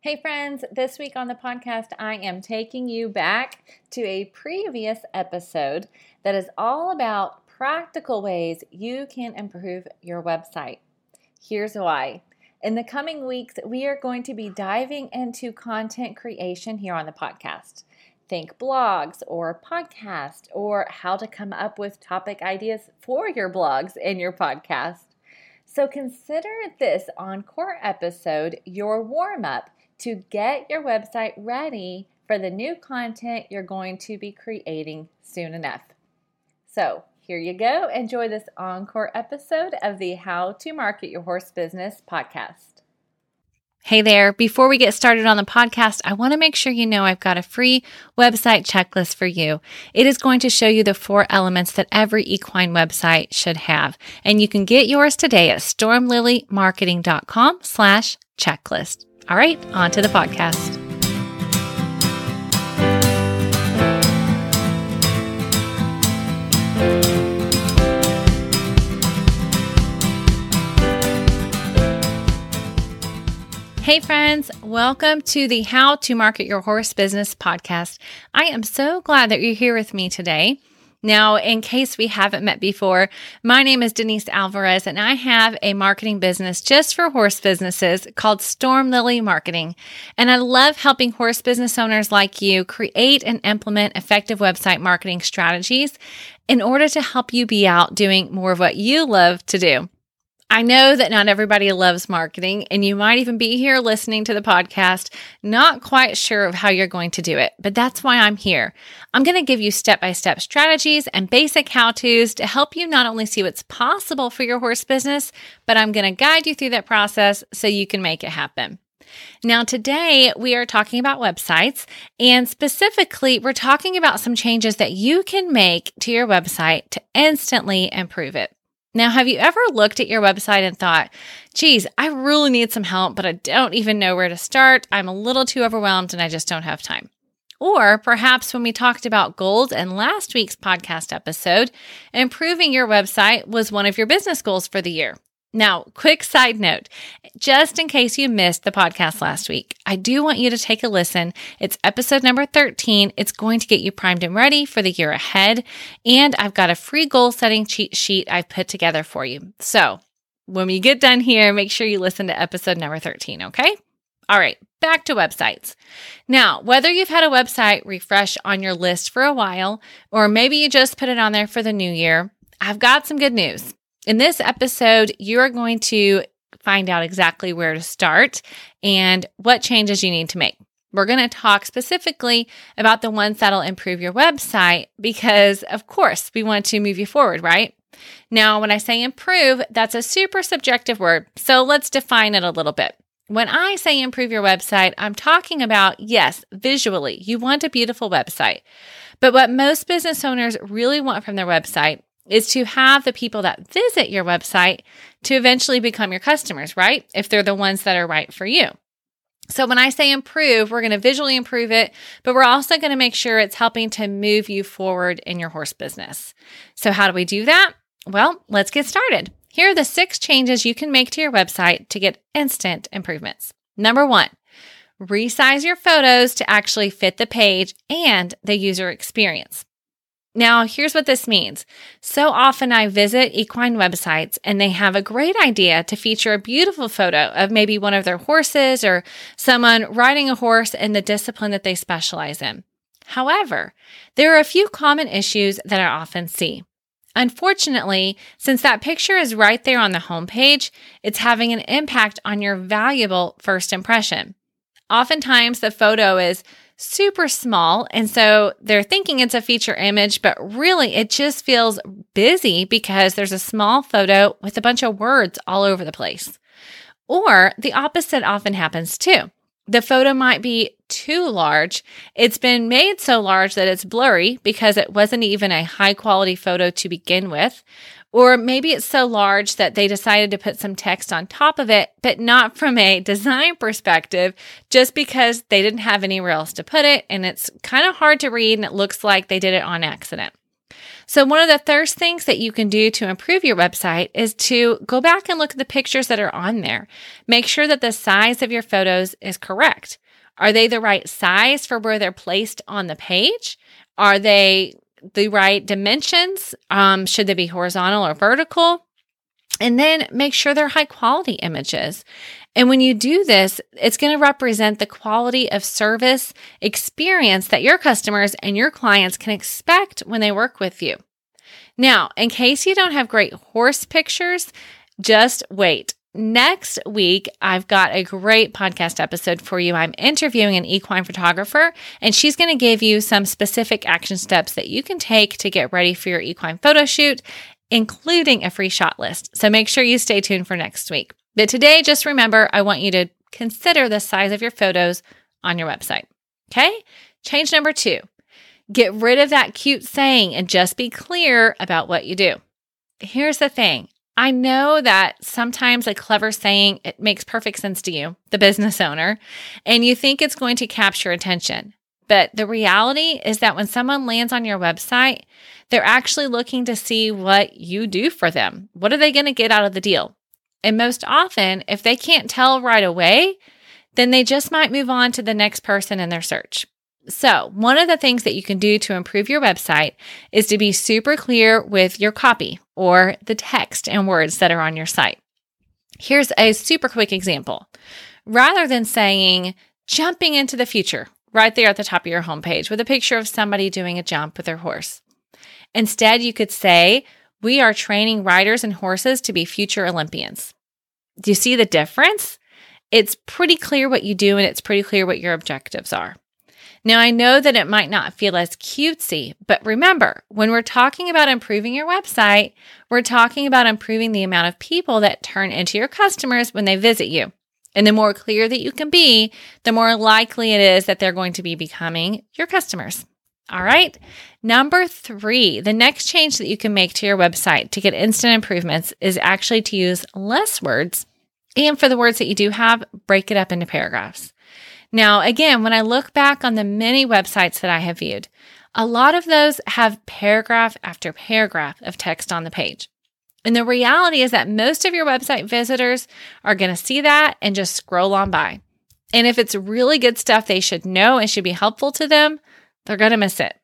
Hey, friends, this week on the podcast, I am taking you back to a previous episode that is all about practical ways you can improve your website. Here's why. In the coming weeks, we are going to be diving into content creation here on the podcast. Think blogs or podcast or how to come up with topic ideas for your blogs and your podcast. So consider this encore episode your warm up to get your website ready for the new content you're going to be creating soon enough. So, here you go. Enjoy this encore episode of the How to Market Your Horse Business podcast. Hey there. Before we get started on the podcast, I want to make sure you know I've got a free website checklist for you. It is going to show you the four elements that every equine website should have. And you can get yours today at stormlilymarketing.com slash checklist. All right, on to the podcast. Hey, friends, welcome to the How to Market Your Horse Business podcast. I am so glad that you're here with me today. Now, in case we haven't met before, my name is Denise Alvarez, and I have a marketing business just for horse businesses called Storm Lily Marketing. And I love helping horse business owners like you create and implement effective website marketing strategies in order to help you be out doing more of what you love to do. I know that not everybody loves marketing, and you might even be here listening to the podcast, not quite sure of how you're going to do it, but that's why I'm here. I'm going to give you step by step strategies and basic how to's to help you not only see what's possible for your horse business, but I'm going to guide you through that process so you can make it happen. Now, today we are talking about websites, and specifically, we're talking about some changes that you can make to your website to instantly improve it. Now, have you ever looked at your website and thought, geez, I really need some help, but I don't even know where to start? I'm a little too overwhelmed and I just don't have time. Or perhaps when we talked about goals in last week's podcast episode, improving your website was one of your business goals for the year. Now, quick side note just in case you missed the podcast last week, I do want you to take a listen. It's episode number 13. It's going to get you primed and ready for the year ahead. And I've got a free goal setting cheat sheet I've put together for you. So when we get done here, make sure you listen to episode number 13, okay? All right, back to websites. Now, whether you've had a website refresh on your list for a while, or maybe you just put it on there for the new year, I've got some good news. In this episode, you are going to find out exactly where to start and what changes you need to make. We're going to talk specifically about the ones that'll improve your website because, of course, we want to move you forward, right? Now, when I say improve, that's a super subjective word. So let's define it a little bit. When I say improve your website, I'm talking about, yes, visually, you want a beautiful website. But what most business owners really want from their website is to have the people that visit your website to eventually become your customers, right? If they're the ones that are right for you. So when I say improve, we're going to visually improve it, but we're also going to make sure it's helping to move you forward in your horse business. So how do we do that? Well, let's get started. Here are the six changes you can make to your website to get instant improvements. Number one, resize your photos to actually fit the page and the user experience. Now, here's what this means. So often I visit equine websites and they have a great idea to feature a beautiful photo of maybe one of their horses or someone riding a horse in the discipline that they specialize in. However, there are a few common issues that I often see. Unfortunately, since that picture is right there on the homepage, it's having an impact on your valuable first impression. Oftentimes, the photo is super small. And so they're thinking it's a feature image, but really it just feels busy because there's a small photo with a bunch of words all over the place. Or the opposite often happens too. The photo might be too large. It's been made so large that it's blurry because it wasn't even a high quality photo to begin with. Or maybe it's so large that they decided to put some text on top of it, but not from a design perspective, just because they didn't have anywhere else to put it. And it's kind of hard to read and it looks like they did it on accident. So, one of the first things that you can do to improve your website is to go back and look at the pictures that are on there. Make sure that the size of your photos is correct. Are they the right size for where they're placed on the page? Are they the right dimensions? Um, should they be horizontal or vertical? And then make sure they're high quality images. And when you do this, it's going to represent the quality of service experience that your customers and your clients can expect when they work with you. Now, in case you don't have great horse pictures, just wait. Next week, I've got a great podcast episode for you. I'm interviewing an equine photographer, and she's going to give you some specific action steps that you can take to get ready for your equine photo shoot, including a free shot list. So make sure you stay tuned for next week. But today, just remember, I want you to consider the size of your photos on your website. Okay? Change number two get rid of that cute saying and just be clear about what you do. Here's the thing I know that sometimes a clever saying it makes perfect sense to you, the business owner, and you think it's going to capture attention. But the reality is that when someone lands on your website, they're actually looking to see what you do for them. What are they going to get out of the deal? And most often, if they can't tell right away, then they just might move on to the next person in their search. So, one of the things that you can do to improve your website is to be super clear with your copy or the text and words that are on your site. Here's a super quick example. Rather than saying jumping into the future right there at the top of your homepage with a picture of somebody doing a jump with their horse, instead you could say, We are training riders and horses to be future Olympians. Do you see the difference? It's pretty clear what you do and it's pretty clear what your objectives are. Now, I know that it might not feel as cutesy, but remember, when we're talking about improving your website, we're talking about improving the amount of people that turn into your customers when they visit you. And the more clear that you can be, the more likely it is that they're going to be becoming your customers. All right. Number three, the next change that you can make to your website to get instant improvements is actually to use less words. And for the words that you do have, break it up into paragraphs. Now, again, when I look back on the many websites that I have viewed, a lot of those have paragraph after paragraph of text on the page. And the reality is that most of your website visitors are going to see that and just scroll on by. And if it's really good stuff they should know and should be helpful to them, they're going to miss it.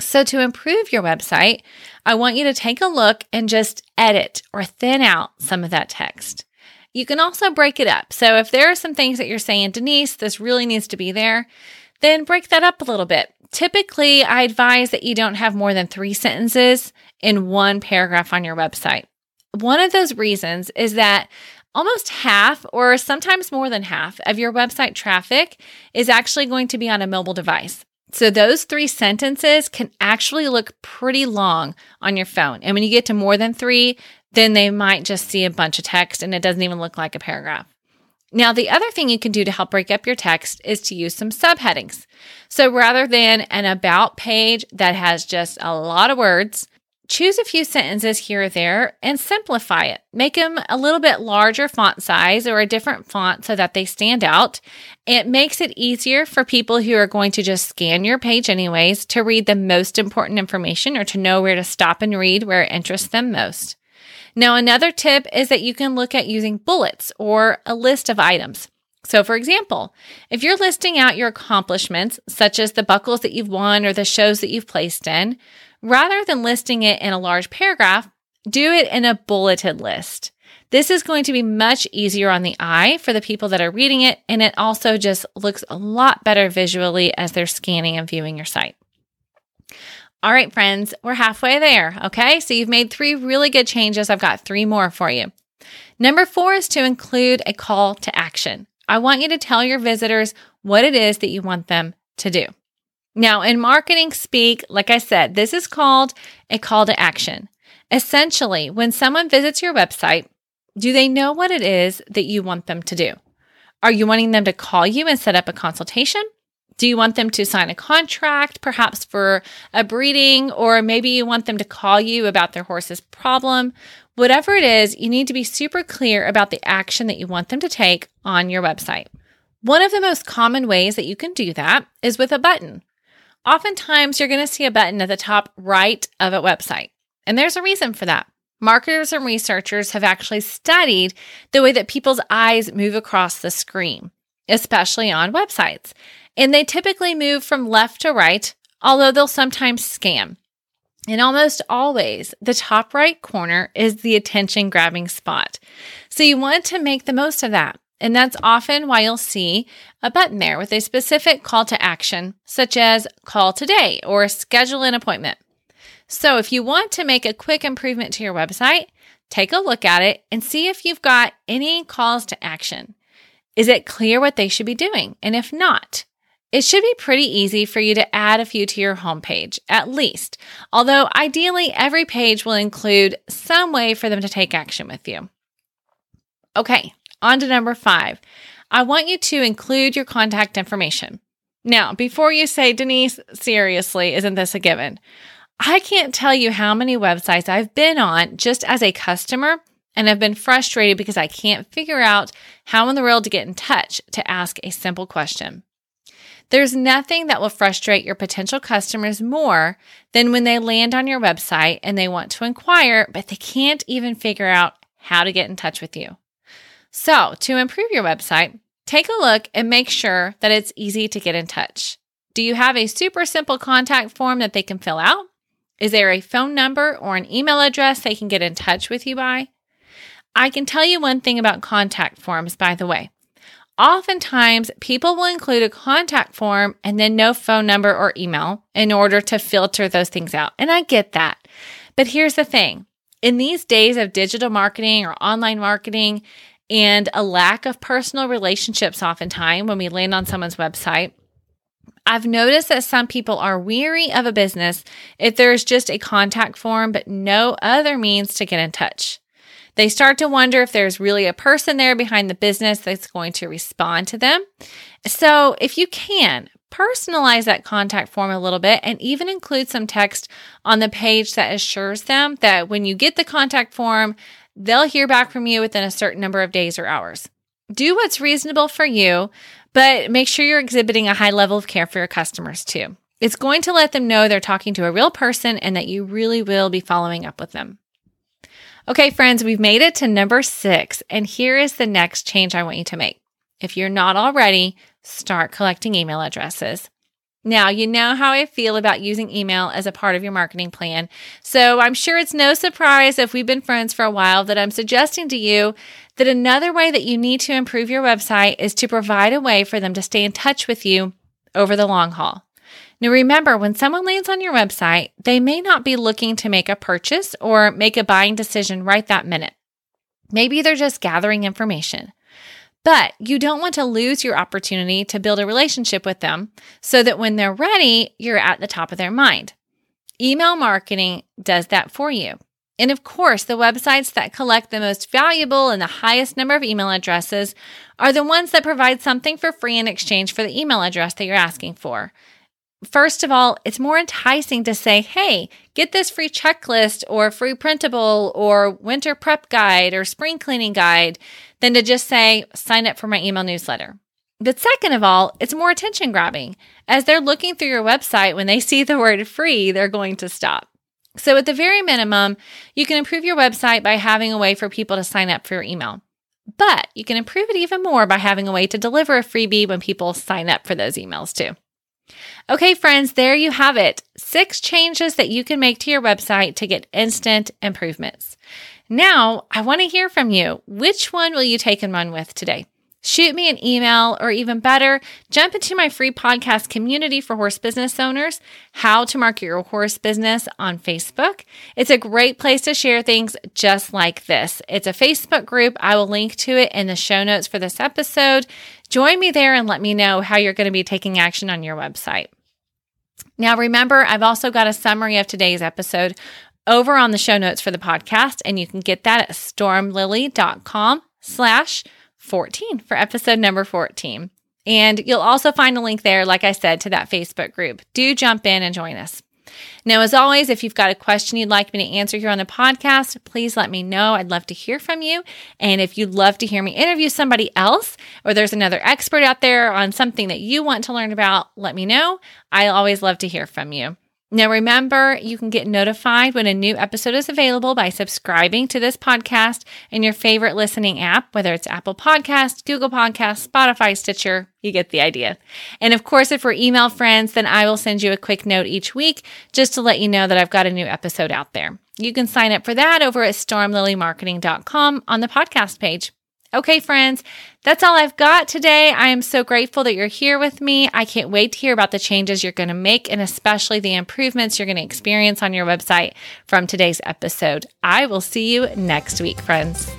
So, to improve your website, I want you to take a look and just edit or thin out some of that text. You can also break it up. So if there are some things that you're saying, Denise, this really needs to be there, then break that up a little bit. Typically, I advise that you don't have more than three sentences in one paragraph on your website. One of those reasons is that almost half, or sometimes more than half, of your website traffic is actually going to be on a mobile device. So those three sentences can actually look pretty long on your phone. And when you get to more than three, then they might just see a bunch of text and it doesn't even look like a paragraph. Now, the other thing you can do to help break up your text is to use some subheadings. So rather than an about page that has just a lot of words, choose a few sentences here or there and simplify it. Make them a little bit larger font size or a different font so that they stand out. It makes it easier for people who are going to just scan your page anyways to read the most important information or to know where to stop and read where it interests them most. Now, another tip is that you can look at using bullets or a list of items. So, for example, if you're listing out your accomplishments, such as the buckles that you've won or the shows that you've placed in, rather than listing it in a large paragraph, do it in a bulleted list. This is going to be much easier on the eye for the people that are reading it, and it also just looks a lot better visually as they're scanning and viewing your site. All right, friends, we're halfway there. Okay. So you've made three really good changes. I've got three more for you. Number four is to include a call to action. I want you to tell your visitors what it is that you want them to do. Now, in marketing speak, like I said, this is called a call to action. Essentially, when someone visits your website, do they know what it is that you want them to do? Are you wanting them to call you and set up a consultation? Do you want them to sign a contract, perhaps for a breeding, or maybe you want them to call you about their horse's problem? Whatever it is, you need to be super clear about the action that you want them to take on your website. One of the most common ways that you can do that is with a button. Oftentimes you're going to see a button at the top right of a website. And there's a reason for that. Marketers and researchers have actually studied the way that people's eyes move across the screen, especially on websites. And they typically move from left to right, although they'll sometimes scan. And almost always, the top right corner is the attention grabbing spot. So you want to make the most of that. And that's often why you'll see a button there with a specific call to action, such as call today or schedule an appointment. So if you want to make a quick improvement to your website, take a look at it and see if you've got any calls to action. Is it clear what they should be doing? And if not, it should be pretty easy for you to add a few to your homepage, at least. Although ideally, every page will include some way for them to take action with you. Okay, on to number five. I want you to include your contact information. Now, before you say, Denise, seriously, isn't this a given? I can't tell you how many websites I've been on just as a customer and have been frustrated because I can't figure out how in the world to get in touch to ask a simple question. There's nothing that will frustrate your potential customers more than when they land on your website and they want to inquire, but they can't even figure out how to get in touch with you. So, to improve your website, take a look and make sure that it's easy to get in touch. Do you have a super simple contact form that they can fill out? Is there a phone number or an email address they can get in touch with you by? I can tell you one thing about contact forms, by the way. Oftentimes, people will include a contact form and then no phone number or email in order to filter those things out. And I get that. But here's the thing in these days of digital marketing or online marketing and a lack of personal relationships, oftentimes when we land on someone's website, I've noticed that some people are weary of a business if there's just a contact form but no other means to get in touch. They start to wonder if there's really a person there behind the business that's going to respond to them. So, if you can, personalize that contact form a little bit and even include some text on the page that assures them that when you get the contact form, they'll hear back from you within a certain number of days or hours. Do what's reasonable for you, but make sure you're exhibiting a high level of care for your customers too. It's going to let them know they're talking to a real person and that you really will be following up with them. Okay, friends, we've made it to number six, and here is the next change I want you to make. If you're not already, start collecting email addresses. Now, you know how I feel about using email as a part of your marketing plan. So I'm sure it's no surprise if we've been friends for a while that I'm suggesting to you that another way that you need to improve your website is to provide a way for them to stay in touch with you over the long haul. Now, remember, when someone lands on your website, they may not be looking to make a purchase or make a buying decision right that minute. Maybe they're just gathering information. But you don't want to lose your opportunity to build a relationship with them so that when they're ready, you're at the top of their mind. Email marketing does that for you. And of course, the websites that collect the most valuable and the highest number of email addresses are the ones that provide something for free in exchange for the email address that you're asking for. First of all, it's more enticing to say, hey, get this free checklist or free printable or winter prep guide or spring cleaning guide than to just say, sign up for my email newsletter. But second of all, it's more attention grabbing. As they're looking through your website, when they see the word free, they're going to stop. So, at the very minimum, you can improve your website by having a way for people to sign up for your email. But you can improve it even more by having a way to deliver a freebie when people sign up for those emails too. Okay, friends, there you have it. Six changes that you can make to your website to get instant improvements. Now, I want to hear from you. Which one will you take and run with today? Shoot me an email, or even better, jump into my free podcast community for horse business owners, How to Market Your Horse Business on Facebook. It's a great place to share things just like this. It's a Facebook group. I will link to it in the show notes for this episode. Join me there and let me know how you're going to be taking action on your website. Now, remember, I've also got a summary of today's episode over on the show notes for the podcast, and you can get that at stormlily.com slash 14 for episode number 14. And you'll also find a link there, like I said, to that Facebook group. Do jump in and join us. Now, as always, if you've got a question you'd like me to answer here on the podcast, please let me know. I'd love to hear from you. And if you'd love to hear me interview somebody else, or there's another expert out there on something that you want to learn about, let me know. I always love to hear from you. Now, remember, you can get notified when a new episode is available by subscribing to this podcast in your favorite listening app, whether it's Apple Podcast, Google Podcast, Spotify, Stitcher. You get the idea. And of course, if we're email friends, then I will send you a quick note each week just to let you know that I've got a new episode out there. You can sign up for that over at stormlilymarketing.com on the podcast page. Okay, friends, that's all I've got today. I am so grateful that you're here with me. I can't wait to hear about the changes you're going to make and especially the improvements you're going to experience on your website from today's episode. I will see you next week, friends.